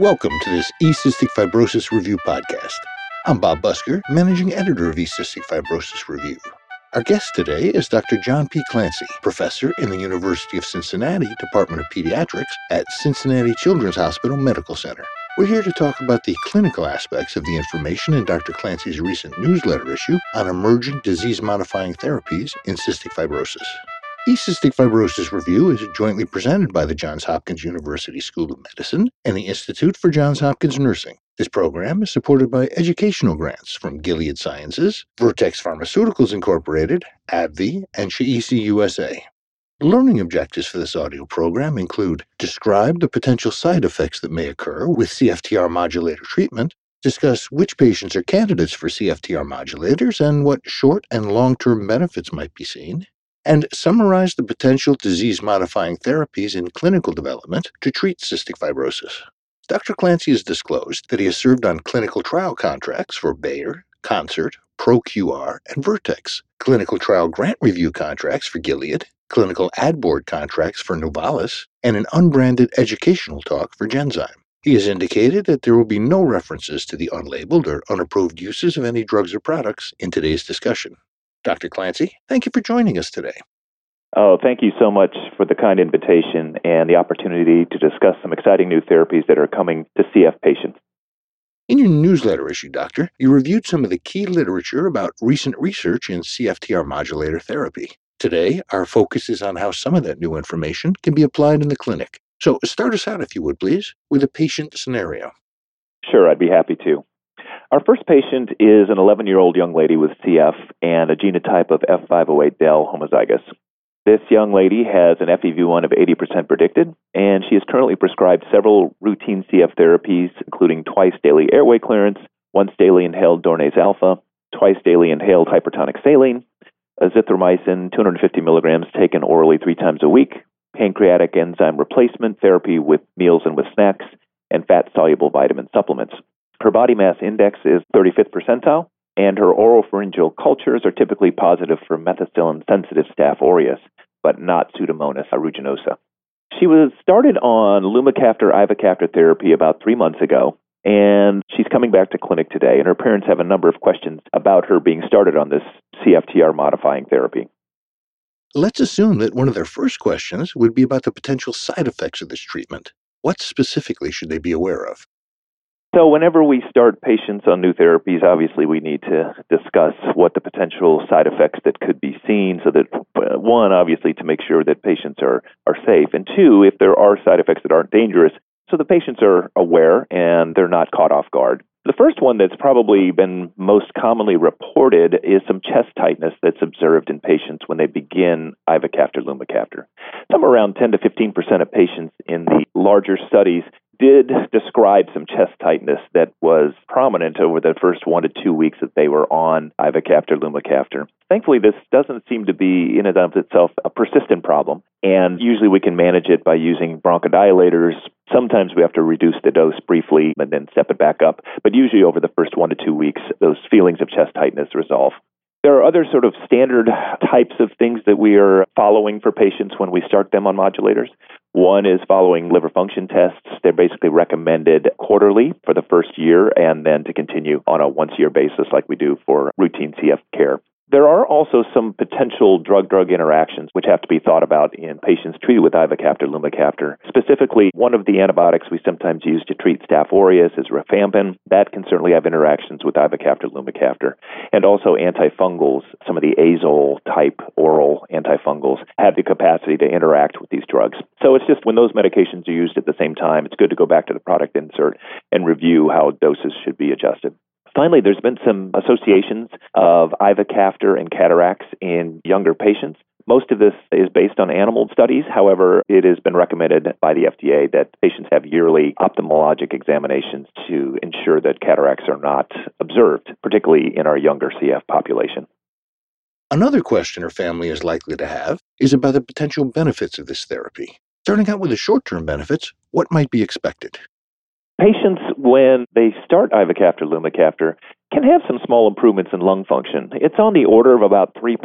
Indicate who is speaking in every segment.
Speaker 1: Welcome to this E-Cystic Fibrosis Review podcast. I'm Bob Busker, managing editor of E-Cystic Fibrosis Review. Our guest today is Dr. John P. Clancy, professor in the University of Cincinnati Department of Pediatrics at Cincinnati Children's Hospital Medical Center. We're here to talk about the clinical aspects of the information in Dr. Clancy's recent newsletter issue on emerging disease modifying therapies in cystic fibrosis. eCystic Fibrosis Review is jointly presented by the Johns Hopkins University School of Medicine and the Institute for Johns Hopkins Nursing. This program is supported by educational grants from Gilead Sciences, Vertex Pharmaceuticals Incorporated, AbbVie, and Chiesi USA. Learning objectives for this audio program include describe the potential side effects that may occur with CFTR modulator treatment, discuss which patients are candidates for CFTR modulators and what short and long term benefits might be seen, and summarize the potential disease modifying therapies in clinical development to treat cystic fibrosis. Dr. Clancy has disclosed that he has served on clinical trial contracts for Bayer, Concert, ProQR, and Vertex, clinical trial grant review contracts for Gilead, clinical ad board contracts for Novartis, and an unbranded educational talk for Genzyme. He has indicated that there will be no references to the unlabeled or unapproved uses of any drugs or products in today's discussion. Dr. Clancy, thank you for joining us today.
Speaker 2: Oh, thank you so much for the kind invitation and the opportunity to discuss some exciting new therapies that are coming to CF patients.
Speaker 1: In your newsletter issue, Doctor, you reviewed some of the key literature about recent research in CFTR modulator therapy. Today, our focus is on how some of that new information can be applied in the clinic. So, start us out, if you would please, with a patient scenario.
Speaker 2: Sure, I'd be happy to. Our first patient is an 11 year old young lady with CF and a genotype of F508del homozygous. This young lady has an FEV1 of 80% predicted, and she is currently prescribed several routine CF therapies, including twice daily airway clearance, once daily inhaled Dornase alpha, twice daily inhaled hypertonic saline, azithromycin 250 milligrams taken orally three times a week, pancreatic enzyme replacement therapy with meals and with snacks, and fat soluble vitamin supplements. Her body mass index is 35th percentile, and her oropharyngeal cultures are typically positive for methicillin sensitive Staph aureus, but not Pseudomonas aeruginosa. She was started on Lumacaftor ivacaftor therapy about three months ago, and she's coming back to clinic today. And her parents have a number of questions about her being started on this CFTR modifying therapy.
Speaker 1: Let's assume that one of their first questions would be about the potential side effects of this treatment. What specifically should they be aware of?
Speaker 2: So, whenever we start patients on new therapies, obviously we need to discuss what the potential side effects that could be seen so that, uh, one, obviously to make sure that patients are, are safe, and two, if there are side effects that aren't dangerous, so the patients are aware and they're not caught off guard. The first one that's probably been most commonly reported is some chest tightness that's observed in patients when they begin ivacaftor lumacaftor. Somewhere around 10 to 15 percent of patients in the larger studies did describe some chest tightness that was prominent over the first one to two weeks that they were on ivacaftor lumacaftor. Thankfully, this doesn't seem to be in and of itself a persistent problem, and usually we can manage it by using bronchodilators. Sometimes we have to reduce the dose briefly and then step it back up, but usually over the first one to two weeks, those feelings of chest tightness resolve. There are other sort of standard types of things that we are following for patients when we start them on modulators. One is following liver function tests. They're basically recommended quarterly for the first year and then to continue on a once year basis like we do for routine CF care. Also some potential drug drug interactions which have to be thought about in patients treated with ivacaftor lumacaftor. Specifically, one of the antibiotics we sometimes use to treat Staph aureus is rifampin. That can certainly have interactions with ivacaftor lumacaftor. And also antifungals, some of the azole type oral antifungals have the capacity to interact with these drugs. So it's just when those medications are used at the same time, it's good to go back to the product insert and review how doses should be adjusted. Finally, there's been some associations of ivacaftor and cataracts in younger patients. Most of this is based on animal studies. However, it has been recommended by the FDA that patients have yearly ophthalmologic examinations to ensure that cataracts are not observed, particularly in our younger CF population.
Speaker 1: Another question her family is likely to have is about the potential benefits of this therapy. Starting out with the short term benefits, what might be expected?
Speaker 2: Patients, when they start ivacaftor lumacaftor, can have some small improvements in lung function. It's on the order of about 3%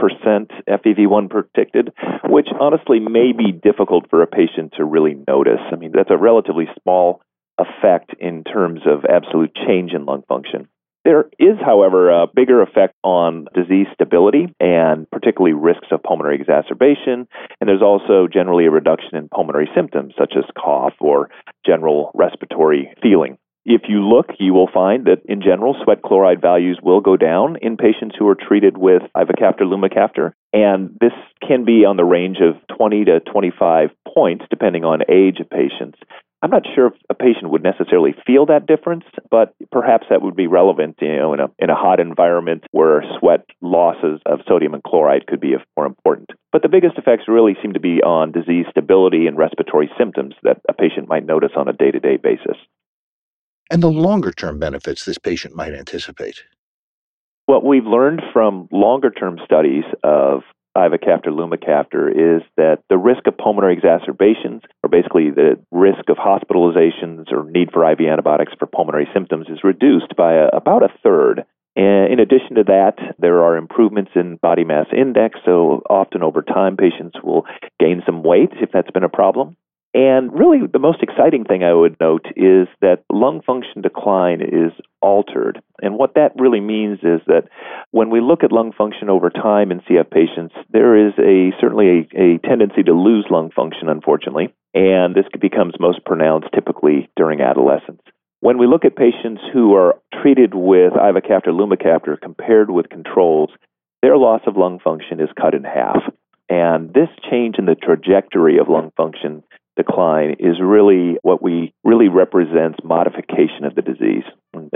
Speaker 2: FEV1 predicted, which honestly may be difficult for a patient to really notice. I mean, that's a relatively small effect in terms of absolute change in lung function. There is, however, a bigger effect on disease stability and particularly risks of pulmonary exacerbation. And there's also generally a reduction in pulmonary symptoms such as cough or general respiratory feeling. If you look, you will find that in general, sweat chloride values will go down in patients who are treated with ivacaftor lumacaftor. And this can be on the range of 20 to 25 points, depending on age of patients. I'm not sure if a patient would necessarily feel that difference, but perhaps that would be relevant, you know, in a in a hot environment where sweat losses of sodium and chloride could be more important. But the biggest effects really seem to be on disease stability and respiratory symptoms that a patient might notice on a day-to-day basis.
Speaker 1: And the longer-term benefits this patient might anticipate.
Speaker 2: What we've learned from longer-term studies of ivacaftor lumacaftor is that the risk of pulmonary exacerbations, or basically the risk of hospitalizations or need for IV antibiotics for pulmonary symptoms, is reduced by a, about a third. And in addition to that, there are improvements in body mass index, so often over time, patients will gain some weight if that's been a problem. And really, the most exciting thing I would note is that lung function decline is altered. And what that really means is that when we look at lung function over time in CF patients, there is a certainly a, a tendency to lose lung function, unfortunately. And this becomes most pronounced typically during adolescence. When we look at patients who are treated with ivacaftor lumacaftor compared with controls, their loss of lung function is cut in half. And this change in the trajectory of lung function decline is really what we really represents modification of the disease.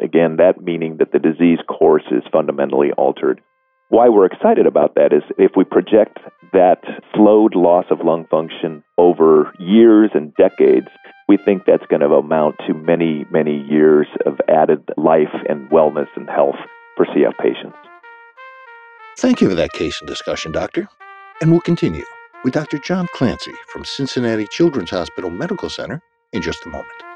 Speaker 2: Again, that meaning that the disease course is fundamentally altered. Why we're excited about that is if we project that slowed loss of lung function over years and decades, we think that's going to amount to many, many years of added life and wellness and health for CF patients.
Speaker 1: Thank you for that case and discussion, Doctor. And we'll continue with Dr. John Clancy from Cincinnati Children's Hospital Medical Center in just a moment.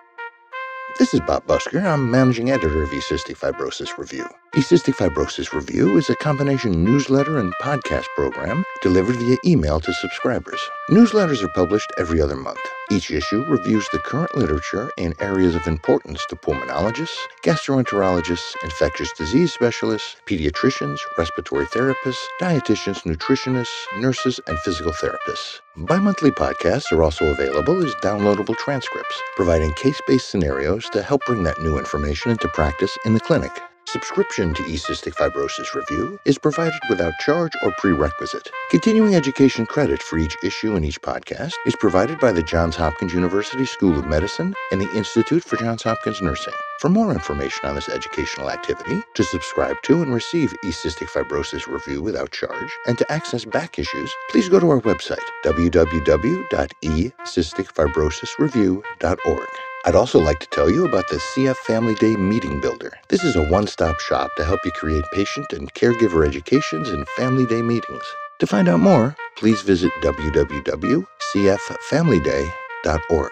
Speaker 1: This is Bob Busker. I'm managing editor of eCystic Fibrosis Review. eCystic Fibrosis Review is a combination newsletter and podcast program delivered via email to subscribers. Newsletters are published every other month. Each issue reviews the current literature in areas of importance to pulmonologists, gastroenterologists, infectious disease specialists, pediatricians, respiratory therapists, dietitians, nutritionists, nurses, and physical therapists. Bi monthly podcasts are also available as downloadable transcripts, providing case based scenarios to help bring that new information into practice in the clinic. Subscription to eCystic Fibrosis Review is provided without charge or prerequisite. Continuing education credit for each issue and each podcast is provided by the Johns Hopkins University School of Medicine and the Institute for Johns Hopkins Nursing. For more information on this educational activity, to subscribe to and receive eCystic Fibrosis Review without charge, and to access back issues, please go to our website, www.ecysticfibrosisreview.org. I'd also like to tell you about the CF Family Day Meeting Builder. This is a one stop shop to help you create patient and caregiver educations and family day meetings. To find out more, please visit www.cffamilyday.org.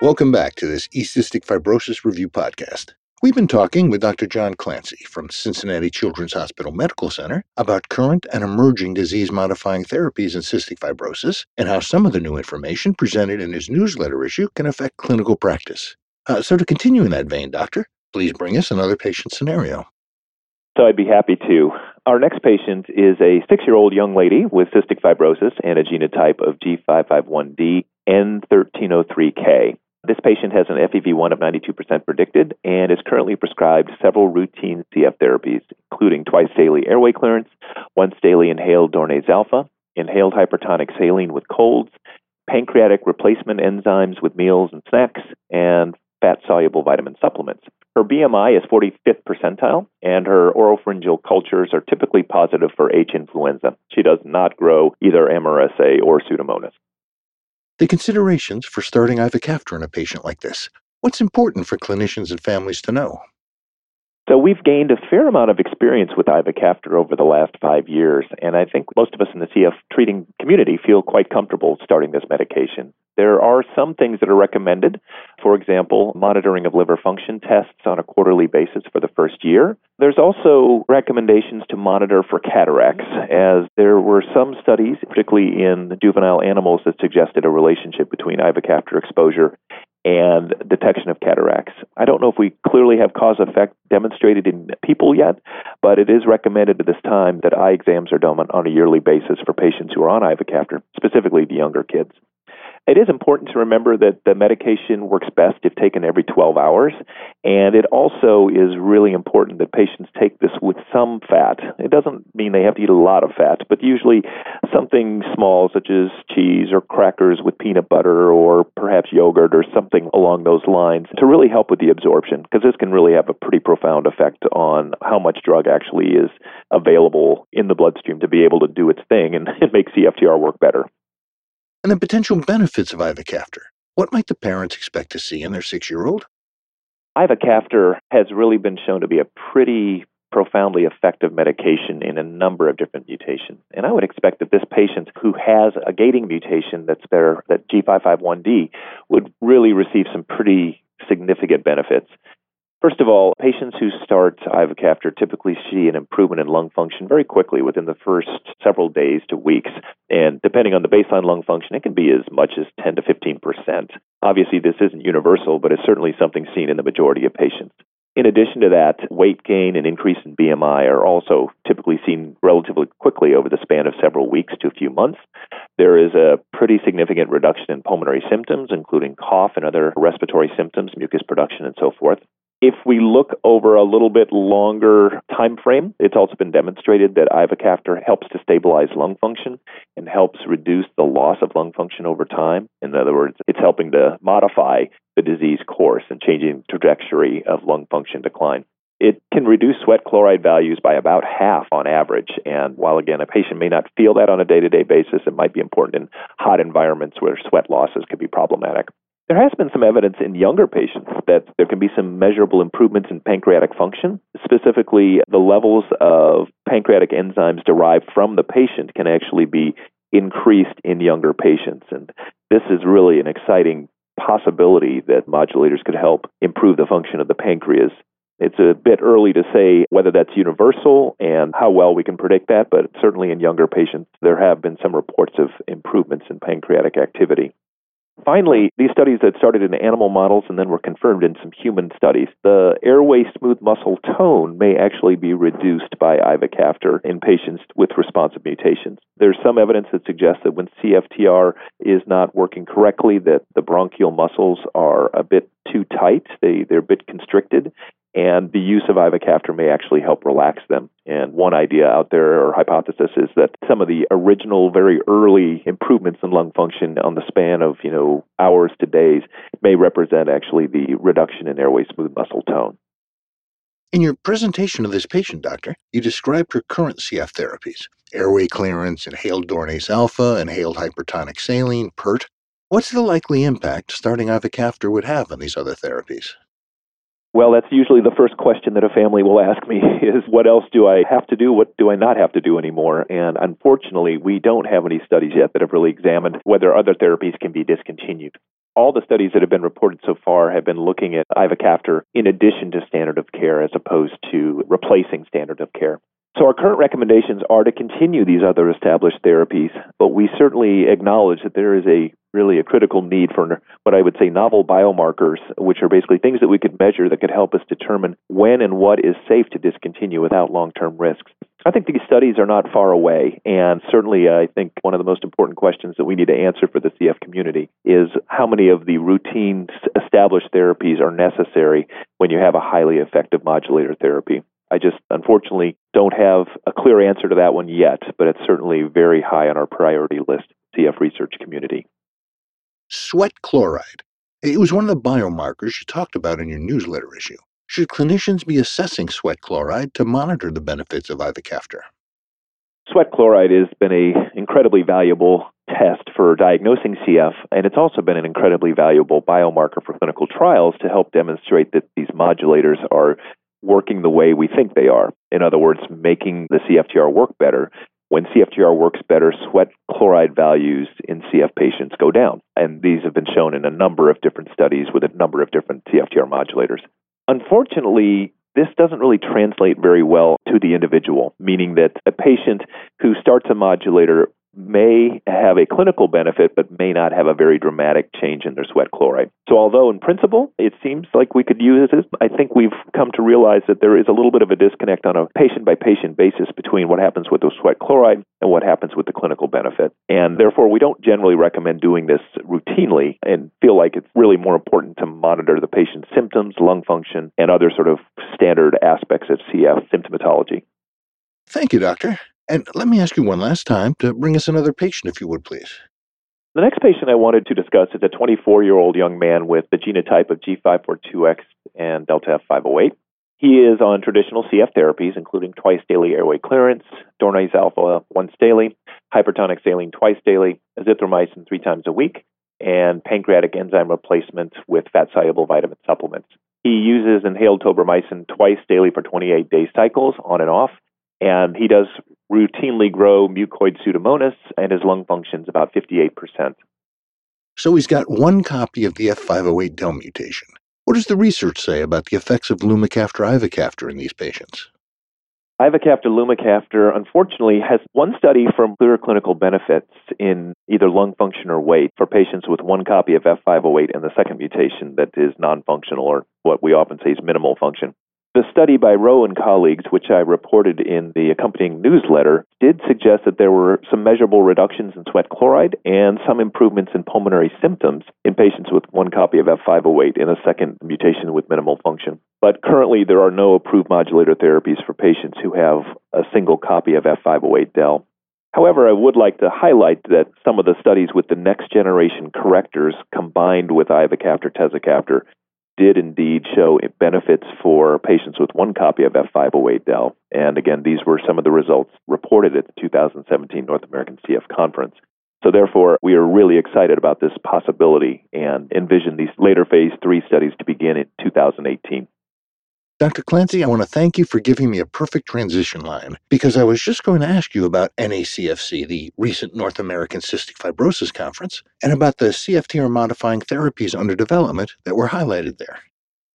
Speaker 1: Welcome back to this eCystic Fibrosis Review podcast. We've been talking with Dr. John Clancy from Cincinnati Children's Hospital Medical Center about current and emerging disease modifying therapies in cystic fibrosis and how some of the new information presented in his newsletter issue can affect clinical practice. Uh, so, to continue in that vein, Doctor, please bring us another patient scenario.
Speaker 2: So, I'd be happy to. Our next patient is a six year old young lady with cystic fibrosis and a genotype of G551D N1303K. This patient has an FEV1 of 92% predicted and is currently prescribed several routine CF therapies, including twice daily airway clearance, once daily inhaled Dornase alpha, inhaled hypertonic saline with colds, pancreatic replacement enzymes with meals and snacks, and fat soluble vitamin supplements. Her BMI is 45th percentile, and her oropharyngeal cultures are typically positive for H. influenza. She does not grow either MRSA or Pseudomonas.
Speaker 1: The considerations for starting ivacaftor in a patient like this. What's important for clinicians and families to know?
Speaker 2: So we've gained a fair amount of experience with ivacaftor over the last five years, and I think most of us in the CF treating community feel quite comfortable starting this medication. There are some things that are recommended. For example, monitoring of liver function tests on a quarterly basis for the first year. There's also recommendations to monitor for cataracts, as there were some studies, particularly in juvenile animals, that suggested a relationship between ivacaftor exposure and detection of cataracts. I don't know if we clearly have cause effect demonstrated in people yet, but it is recommended at this time that eye exams are done on a yearly basis for patients who are on ivacaftor, specifically the younger kids. It is important to remember that the medication works best if taken every 12 hours, and it also is really important that patients take this with some fat. It doesn't mean they have to eat a lot of fat, but usually something small, such as cheese or crackers with peanut butter or perhaps yogurt or something along those lines, to really help with the absorption, because this can really have a pretty profound effect on how much drug actually is available in the bloodstream to be able to do its thing and, make
Speaker 1: and the potential benefits of ivacaftor. What might the parents expect to see in their six year old?
Speaker 2: Ivacaftor has really been shown to be a pretty profoundly effective medication in a number of different mutations. And I would expect that this patient who has a gating mutation that's there, that G551D, would really receive some pretty significant benefits. First of all, patients who start ivacaftor typically see an improvement in lung function very quickly within the first several days to weeks. And depending on the baseline lung function, it can be as much as 10 to 15 percent. Obviously, this isn't universal, but it's certainly something seen in the majority of patients. In addition to that, weight gain and increase in BMI are also typically seen relatively quickly over the span of several weeks to a few months. There is a pretty significant reduction in pulmonary symptoms, including cough and other respiratory symptoms, mucus production, and so forth. If we look over a little bit longer time frame, it's also been demonstrated that ivacaftor helps to stabilize lung function and helps reduce the loss of lung function over time. In other words, it's helping to modify the disease course and changing the trajectory of lung function decline. It can reduce sweat chloride values by about half on average. And while, again, a patient may not feel that on a day to day basis, it might be important in hot environments where sweat losses could be problematic. There has been some evidence in younger patients that there can be some measurable improvements in pancreatic function. Specifically, the levels of pancreatic enzymes derived from the patient can actually be increased in younger patients. And this is really an exciting possibility that modulators could help improve the function of the pancreas. It's a bit early to say whether that's universal and how well we can predict that, but certainly in younger patients, there have been some reports of improvements in pancreatic activity. Finally, these studies that started in animal models and then were confirmed in some human studies, the airway smooth muscle tone may actually be reduced by ivacaftor in patients with responsive mutations. There's some evidence that suggests that when CFTR is not working correctly, that the bronchial muscles are a bit too tight, they, they're a bit constricted, and the use of ivacaftor may actually help relax them. And one idea out there or hypothesis is that some of the original, very early improvements in lung function on the span of you know hours to days may represent actually the reduction in airway smooth muscle tone.
Speaker 1: In your presentation of this patient, doctor, you described her current CF therapies: airway clearance, inhaled Dornase alpha, inhaled hypertonic saline, PERT. What's the likely impact starting ivacaftor would have on these other therapies?
Speaker 2: Well, that's usually the first question that a family will ask me is what else do I have to do? What do I not have to do anymore? And unfortunately, we don't have any studies yet that have really examined whether other therapies can be discontinued. All the studies that have been reported so far have been looking at ivacaftor in addition to standard of care as opposed to replacing standard of care. So, our current recommendations are to continue these other established therapies, but we certainly acknowledge that there is a really a critical need for what I would say novel biomarkers, which are basically things that we could measure that could help us determine when and what is safe to discontinue without long term risks. I think these studies are not far away, and certainly uh, I think one of the most important questions that we need to answer for the CF community is how many of the routine established therapies are necessary when you have a highly effective modulator therapy. I just unfortunately don't have a clear answer to that one yet, but it's certainly very high on our priority list, CF research community.
Speaker 1: Sweat chloride. It was one of the biomarkers you talked about in your newsletter issue. Should clinicians be assessing sweat chloride to monitor the benefits of ivacaftor?
Speaker 2: Sweat chloride has been an incredibly valuable test for diagnosing CF, and it's also been an incredibly valuable biomarker for clinical trials to help demonstrate that these modulators are working the way we think they are. In other words, making the CFTR work better. When CFTR works better, sweat chloride values in CF patients go down. And these have been shown in a number of different studies with a number of different CFTR modulators. Unfortunately, this doesn't really translate very well to the individual, meaning that a patient who starts a modulator may have a clinical benefit but may not have a very dramatic change in their sweat chloride. So, although in principle it seems like we could use it, I think we've come to realize that there is a little bit of a disconnect on a patient by patient basis between what happens with the sweat chloride and what happens with the clinical benefit. And therefore, we don't generally recommend doing this routinely and feel like it's really more important to monitor the patient's symptoms, lung function, and other sort of standard aspects of CF symptomatology.
Speaker 1: Thank you, doctor. And let me ask you one last time to bring us another patient, if you would, please.
Speaker 2: The next patient I wanted to discuss is a 24 year old young man with the genotype of G542X and Delta F508. He is on traditional CF therapies, including twice daily airway clearance, Dornase alpha once daily, hypertonic saline twice daily, azithromycin three times a week, and pancreatic enzyme replacement with fat soluble vitamin supplements. He uses inhaled tobramycin twice daily for 28 day cycles on and off, and he does routinely grow mucoid pseudomonas, and his lung function's about 58%.
Speaker 1: So he's got one copy of the F508 del mutation. What does the research say about the effects of lumacaftor ivacaftor in these patients?
Speaker 2: Ivacaftor lumacaftor, unfortunately, has one study from clear clinical benefits in either lung function or weight for patients with one copy of F508 and the second mutation that is non functional, or what we often say is minimal function. The study by Rowe and colleagues, which I reported in the accompanying newsletter, did suggest that there were some measurable reductions in sweat chloride and some improvements in pulmonary symptoms in patients with one copy of F508 and a second mutation with minimal function. But currently, there are no approved modulator therapies for patients who have a single copy of F508 DEL. However, I would like to highlight that some of the studies with the next generation correctors combined with ivacaftor tezacaftor did indeed show benefits for patients with one copy of F508 DEL. And again, these were some of the results reported at the 2017 North American CF Conference. So, therefore, we are really excited about this possibility and envision these later phase three studies to begin in 2018.
Speaker 1: Dr. Clancy, I want to thank you for giving me a perfect transition line because I was just going to ask you about NACFC, the recent North American Cystic Fibrosis Conference, and about the CFTR modifying therapies under development that were highlighted there.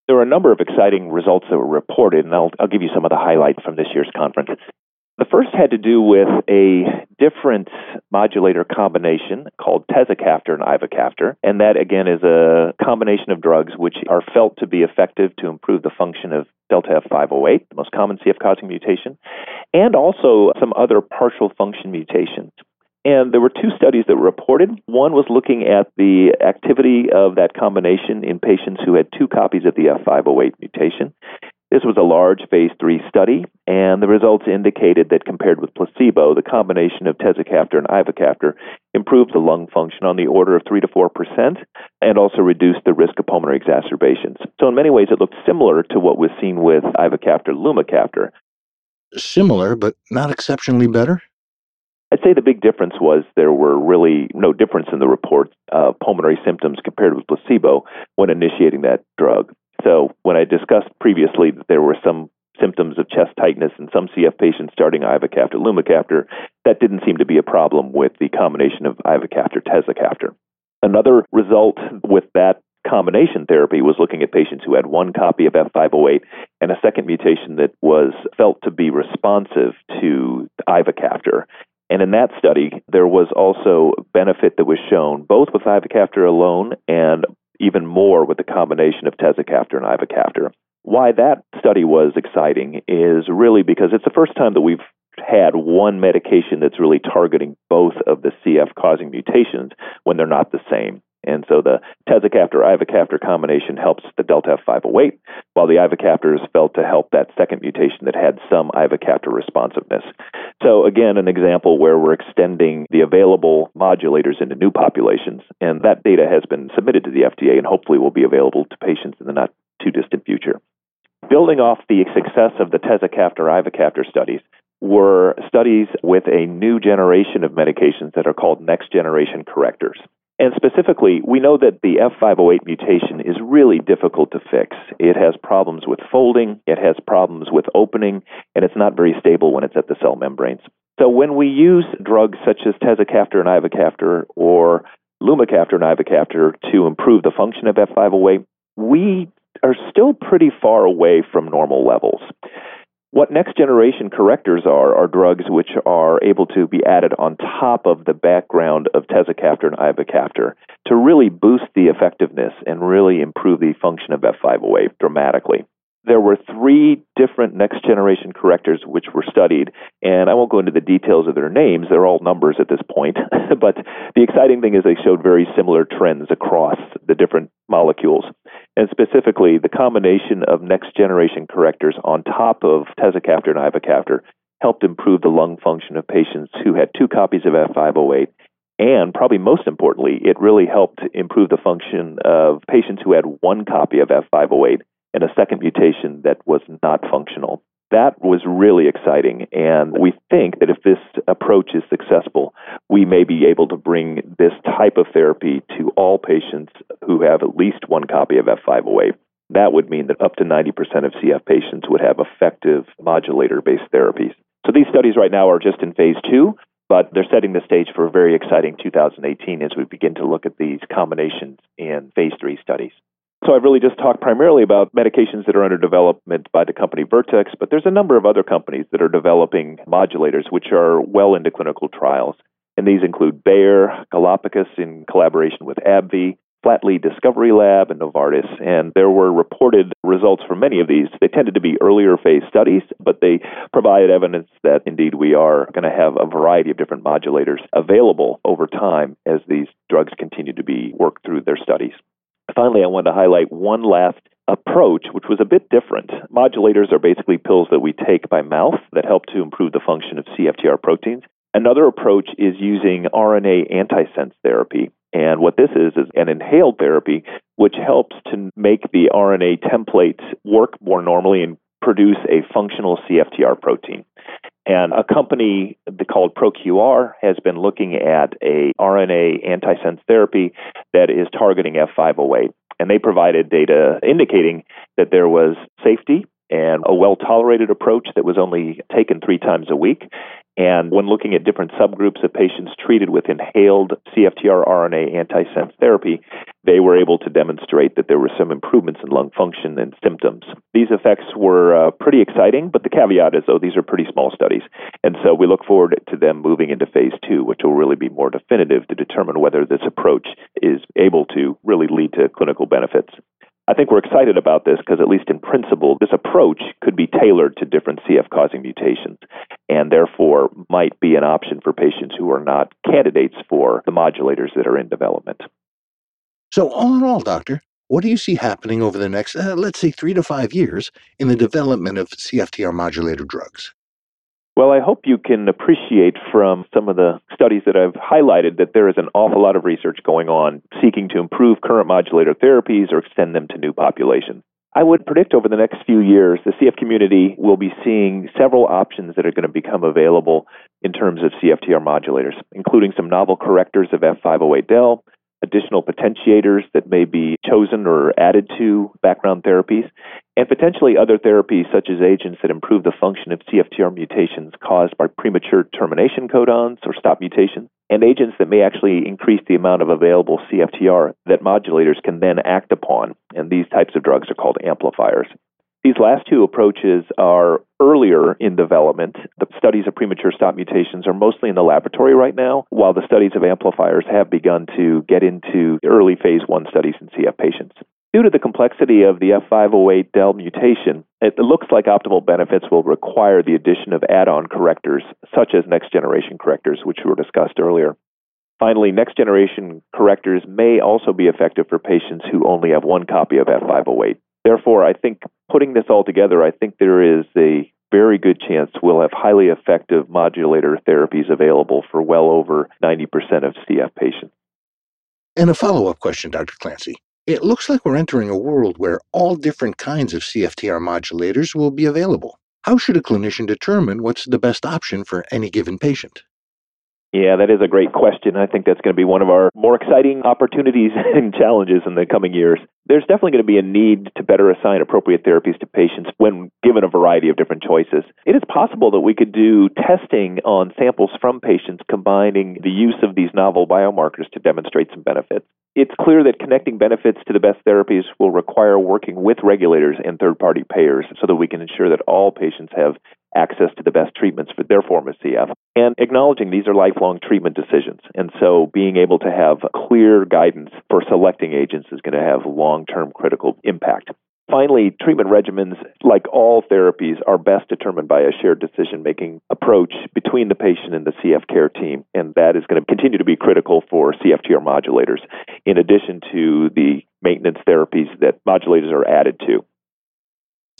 Speaker 2: There were a number of exciting results that were reported, and I'll, I'll give you some of the highlights from this year's conference. The first had to do with a different modulator combination called tezacaftor and ivacaftor, and that again is a combination of drugs which are felt to be effective to improve the function of delta F508, the most common CF causing mutation, and also some other partial function mutations. And there were two studies that were reported. One was looking at the activity of that combination in patients who had two copies of the F508 mutation, this was a large phase three study, and the results indicated that compared with placebo, the combination of tezacaftor and ivacaftor improved the lung function on the order of 3 to 4 percent and also reduced the risk of pulmonary exacerbations. So, in many ways, it looked similar to what was seen with ivacaftor lumacaftor.
Speaker 1: Similar, but not exceptionally better?
Speaker 2: I'd say the big difference was there were really no difference in the report of pulmonary symptoms compared with placebo when initiating that drug. So when I discussed previously that there were some symptoms of chest tightness in some CF patients starting ivacaftor lumacaftor, that didn't seem to be a problem with the combination of ivacaftor tezacaftor. Another result with that combination therapy was looking at patients who had one copy of F508 and a second mutation that was felt to be responsive to ivacaftor. And in that study, there was also benefit that was shown both with ivacaftor alone and even more with the combination of tezacaftor and ivacaftor. Why that study was exciting is really because it's the first time that we've had one medication that's really targeting both of the CF causing mutations when they're not the same. And so the tezacaftor ivacaftor combination helps the delta F508, while the ivacaftor is felt to help that second mutation that had some ivacaftor responsiveness. So again, an example where we're extending the available modulators into new populations, and that data has been submitted to the FDA and hopefully will be available to patients in the not too distant future. Building off the success of the tezacaftor ivacaftor studies, were studies with a new generation of medications that are called next generation correctors. And specifically, we know that the F508 mutation is really difficult to fix. It has problems with folding, it has problems with opening, and it's not very stable when it's at the cell membranes. So when we use drugs such as tezacaftor and ivacaftor or lumacaftor and ivacaftor to improve the function of F508, we are still pretty far away from normal levels. What next generation correctors are are drugs which are able to be added on top of the background of tezacaftor and ivacaftor to really boost the effectiveness and really improve the function of F508 dramatically. There were three different next generation correctors which were studied, and I won't go into the details of their names, they're all numbers at this point. but the exciting thing is they showed very similar trends across the different molecules. And specifically, the combination of next generation correctors on top of tezacaftor and ivacaftor helped improve the lung function of patients who had two copies of F508 and probably most importantly, it really helped improve the function of patients who had one copy of F508 and a second mutation that was not functional. That was really exciting. And we think that if this approach is successful, we may be able to bring this type of therapy to all patients who have at least one copy of F508. That would mean that up to 90% of CF patients would have effective modulator based therapies. So these studies right now are just in phase two, but they're setting the stage for a very exciting 2018 as we begin to look at these combinations in phase three studies. So I've really just talked primarily about medications that are under development by the company Vertex, but there's a number of other companies that are developing modulators which are well into clinical trials. And these include Bayer, Galapagos in collaboration with AbbVie, Flatley Discovery Lab, and Novartis. And there were reported results from many of these. They tended to be earlier phase studies, but they provide evidence that indeed we are going to have a variety of different modulators available over time as these drugs continue to be worked through their studies. Finally, I wanted to highlight one last approach, which was a bit different. Modulators are basically pills that we take by mouth that help to improve the function of CFTR proteins. Another approach is using RNA antisense therapy. And what this is, is an inhaled therapy which helps to make the RNA templates work more normally and produce a functional CFTR protein. And a company called ProQR has been looking at a RNA antisense therapy that is targeting F508. And they provided data indicating that there was safety and a well tolerated approach that was only taken three times a week. And when looking at different subgroups of patients treated with inhaled CFTR RNA antisense therapy, they were able to demonstrate that there were some improvements in lung function and symptoms. These effects were uh, pretty exciting, but the caveat is, though, these are pretty small studies. And so we look forward to them moving into phase two, which will really be more definitive to determine whether this approach is able to really lead to clinical benefits. I think we're excited about this because, at least in principle, this approach could be tailored to different CF causing mutations and therefore might be an option for patients who are not candidates for the modulators that are in development.
Speaker 1: So, all in all, Doctor, what do you see happening over the next, uh, let's say, three to five years in the development of CFTR modulator drugs?
Speaker 2: Well, I hope you can appreciate from some of the studies that I've highlighted that there is an awful lot of research going on seeking to improve current modulator therapies or extend them to new populations. I would predict over the next few years, the CF community will be seeing several options that are going to become available in terms of CFTR modulators, including some novel correctors of F508del, additional potentiators that may be chosen or added to background therapies, and potentially other therapies such as agents that improve the function of CFTR mutations caused by premature termination codons or stop mutations, and agents that may actually increase the amount of available CFTR that modulators can then act upon. And these types of drugs are called amplifiers. These last two approaches are earlier in development. The studies of premature stop mutations are mostly in the laboratory right now, while the studies of amplifiers have begun to get into early phase one studies in CF patients. Due to the complexity of the F508del mutation, it looks like optimal benefits will require the addition of add on correctors, such as next generation correctors, which were discussed earlier. Finally, next generation correctors may also be effective for patients who only have one copy of F508. Therefore, I think putting this all together, I think there is a very good chance we'll have highly effective modulator therapies available for well over 90% of CF patients.
Speaker 1: And a follow up question, Dr. Clancy. It looks like we're entering a world where all different kinds of CFTR modulators will be available. How should a clinician determine what's the best option for any given patient?
Speaker 2: Yeah, that is a great question. I think that's going to be one of our more exciting opportunities and challenges in the coming years. There's definitely going to be a need to better assign appropriate therapies to patients when given a variety of different choices. It is possible that we could do testing on samples from patients combining the use of these novel biomarkers to demonstrate some benefits. It's clear that connecting benefits to the best therapies will require working with regulators and third party payers so that we can ensure that all patients have access to the best treatments for their form of CF, and acknowledging these are lifelong treatment decisions. And so being able to have clear guidance for selecting agents is going to have long term critical impact. Finally, treatment regimens, like all therapies, are best determined by a shared decision making approach between the patient and the CF care team. And that is going to continue to be critical for CFTR modulators, in addition to the maintenance therapies that modulators are added to.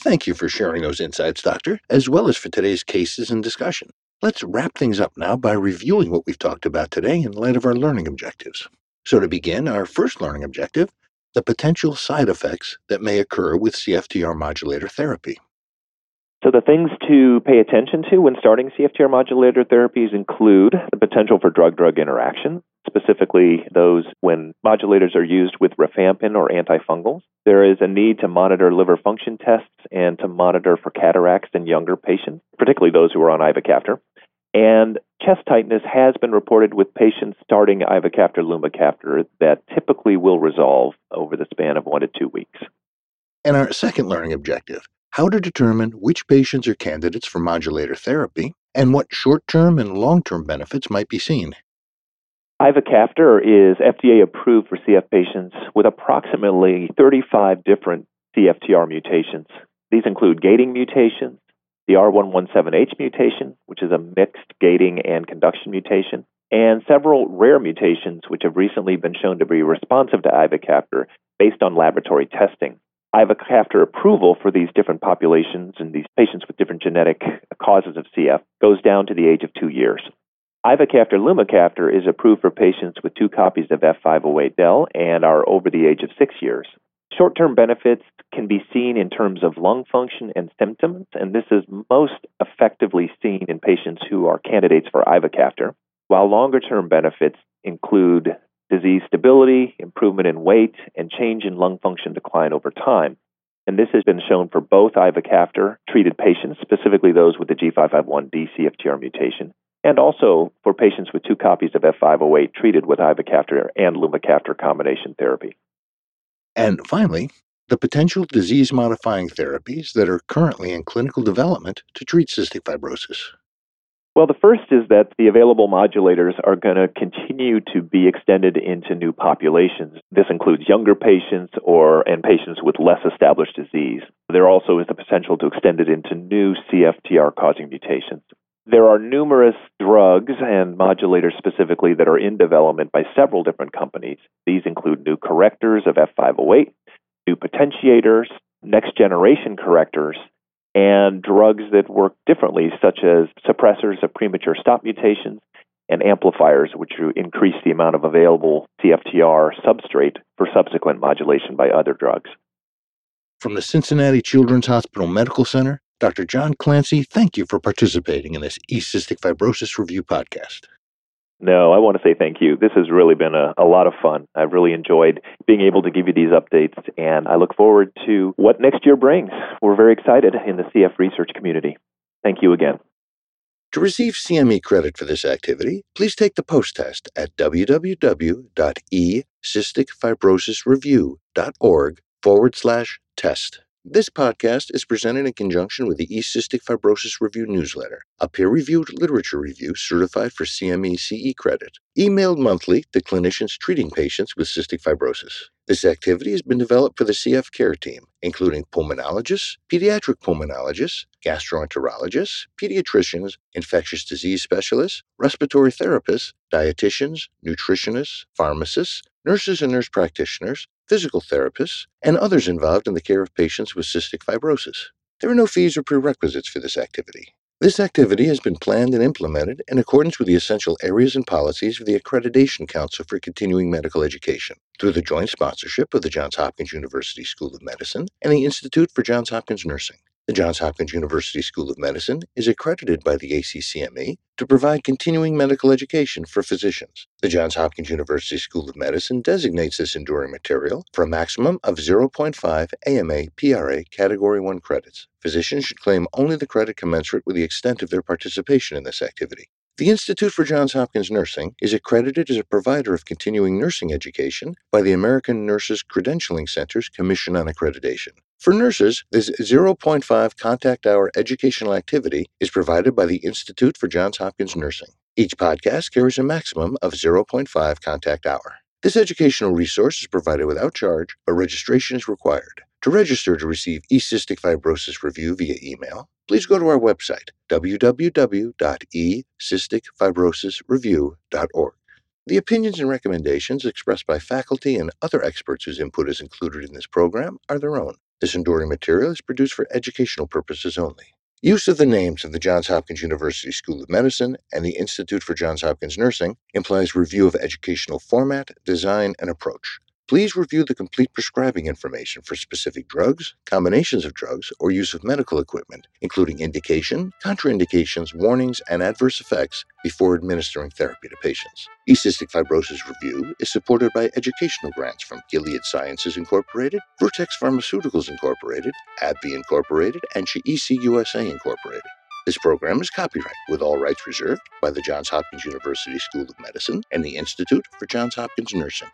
Speaker 1: Thank you for sharing those insights, Doctor, as well as for today's cases and discussion. Let's wrap things up now by reviewing what we've talked about today in light of our learning objectives. So, to begin, our first learning objective the potential side effects that may occur with CFTR modulator therapy.
Speaker 2: So, the things to pay attention to when starting CFTR modulator therapies include the potential for drug drug interaction, specifically those when modulators are used with rifampin or antifungals. There is a need to monitor liver function tests and to monitor for cataracts in younger patients, particularly those who are on ivacaftor. And chest tightness has been reported with patients starting ivacaftor lumacaftor that typically will resolve over the span of one to two weeks.
Speaker 1: And our second learning objective how to determine which patients are candidates for modulator therapy and what short term and long term benefits might be seen.
Speaker 2: Ivacaftor is FDA approved for CF patients with approximately 35 different CFTR mutations. These include gating mutations, the R117H mutation, which is a mixed gating and conduction mutation, and several rare mutations which have recently been shown to be responsive to ivacaftor based on laboratory testing. Ivacaftor approval for these different populations and these patients with different genetic causes of CF goes down to the age of two years. Ivacaftor lumacaftor is approved for patients with two copies of F508del and are over the age of six years. Short term benefits can be seen in terms of lung function and symptoms, and this is most effectively seen in patients who are candidates for ivacaftor, while longer term benefits include disease stability, improvement in weight, and change in lung function decline over time. And this has been shown for both ivacaftor treated patients, specifically those with the G551D CFTR mutation, and also for patients with two copies of F508 treated with ivacaftor and lumacaftor combination therapy.
Speaker 1: And finally, the potential disease modifying therapies that are currently in clinical development to treat cystic fibrosis.
Speaker 2: Well, the first is that the available modulators are going to continue to be extended into new populations. This includes younger patients or and patients with less established disease. There also is the potential to extend it into new CFTR causing mutations. There are numerous drugs and modulators specifically that are in development by several different companies. These include new correctors of F508, new potentiators, next generation correctors, and drugs that work differently, such as suppressors of premature stop mutations and amplifiers, which increase the amount of available CFTR substrate for subsequent modulation by other drugs.
Speaker 1: From the Cincinnati Children's Hospital Medical Center, Dr. John Clancy, thank you for participating in this eCystic Fibrosis Review podcast.
Speaker 2: No, I want to say thank you. This has really been a, a lot of fun. I've really enjoyed being able to give you these updates, and I look forward to what next year brings. We're very excited in the CF research community. Thank you again.
Speaker 1: To receive CME credit for this activity, please take the post test at www.ecysticfibrosisreview.org forward slash test. This podcast is presented in conjunction with the eCystic Fibrosis Review newsletter, a peer reviewed literature review certified for CME CE credit, emailed monthly to clinicians treating patients with cystic fibrosis. This activity has been developed for the CF care team, including pulmonologists, pediatric pulmonologists, gastroenterologists, pediatricians, infectious disease specialists, respiratory therapists, dietitians, nutritionists, pharmacists, nurses and nurse practitioners, physical therapists, and others involved in the care of patients with cystic fibrosis. There are no fees or prerequisites for this activity. This activity has been planned and implemented in accordance with the essential areas and policies of the Accreditation Council for Continuing Medical Education through the joint sponsorship of the Johns Hopkins University School of Medicine and the Institute for Johns Hopkins Nursing. The Johns Hopkins University School of Medicine is accredited by the ACCME to provide continuing medical education for physicians. The Johns Hopkins University School of Medicine designates this enduring material for a maximum of 0.5 AMA PRA Category 1 credits. Physicians should claim only the credit commensurate with the extent of their participation in this activity. The Institute for Johns Hopkins Nursing is accredited as a provider of continuing nursing education by the American Nurses Credentialing Center's Commission on Accreditation. For nurses, this 0.5 contact hour educational activity is provided by the Institute for Johns Hopkins Nursing. Each podcast carries a maximum of 0.5 contact hour. This educational resource is provided without charge, but registration is required. To register to receive eCystic Fibrosis Review via email, please go to our website, www.ecysticfibrosisreview.org. The opinions and recommendations expressed by faculty and other experts whose input is included in this program are their own. This enduring material is produced for educational purposes only. Use of the names of the Johns Hopkins University School of Medicine and the Institute for Johns Hopkins Nursing implies review of educational format, design, and approach. Please review the complete prescribing information for specific drugs, combinations of drugs, or use of medical equipment, including indication, contraindications, warnings, and adverse effects before administering therapy to patients. E-Cystic Fibrosis Review is supported by educational grants from Gilead Sciences Incorporated, Vertex Pharmaceuticals Incorporated, AbbVie Incorporated, and Chiesi USA Incorporated. This program is copyright with all rights reserved by the Johns Hopkins University School of Medicine and the Institute for Johns Hopkins Nursing.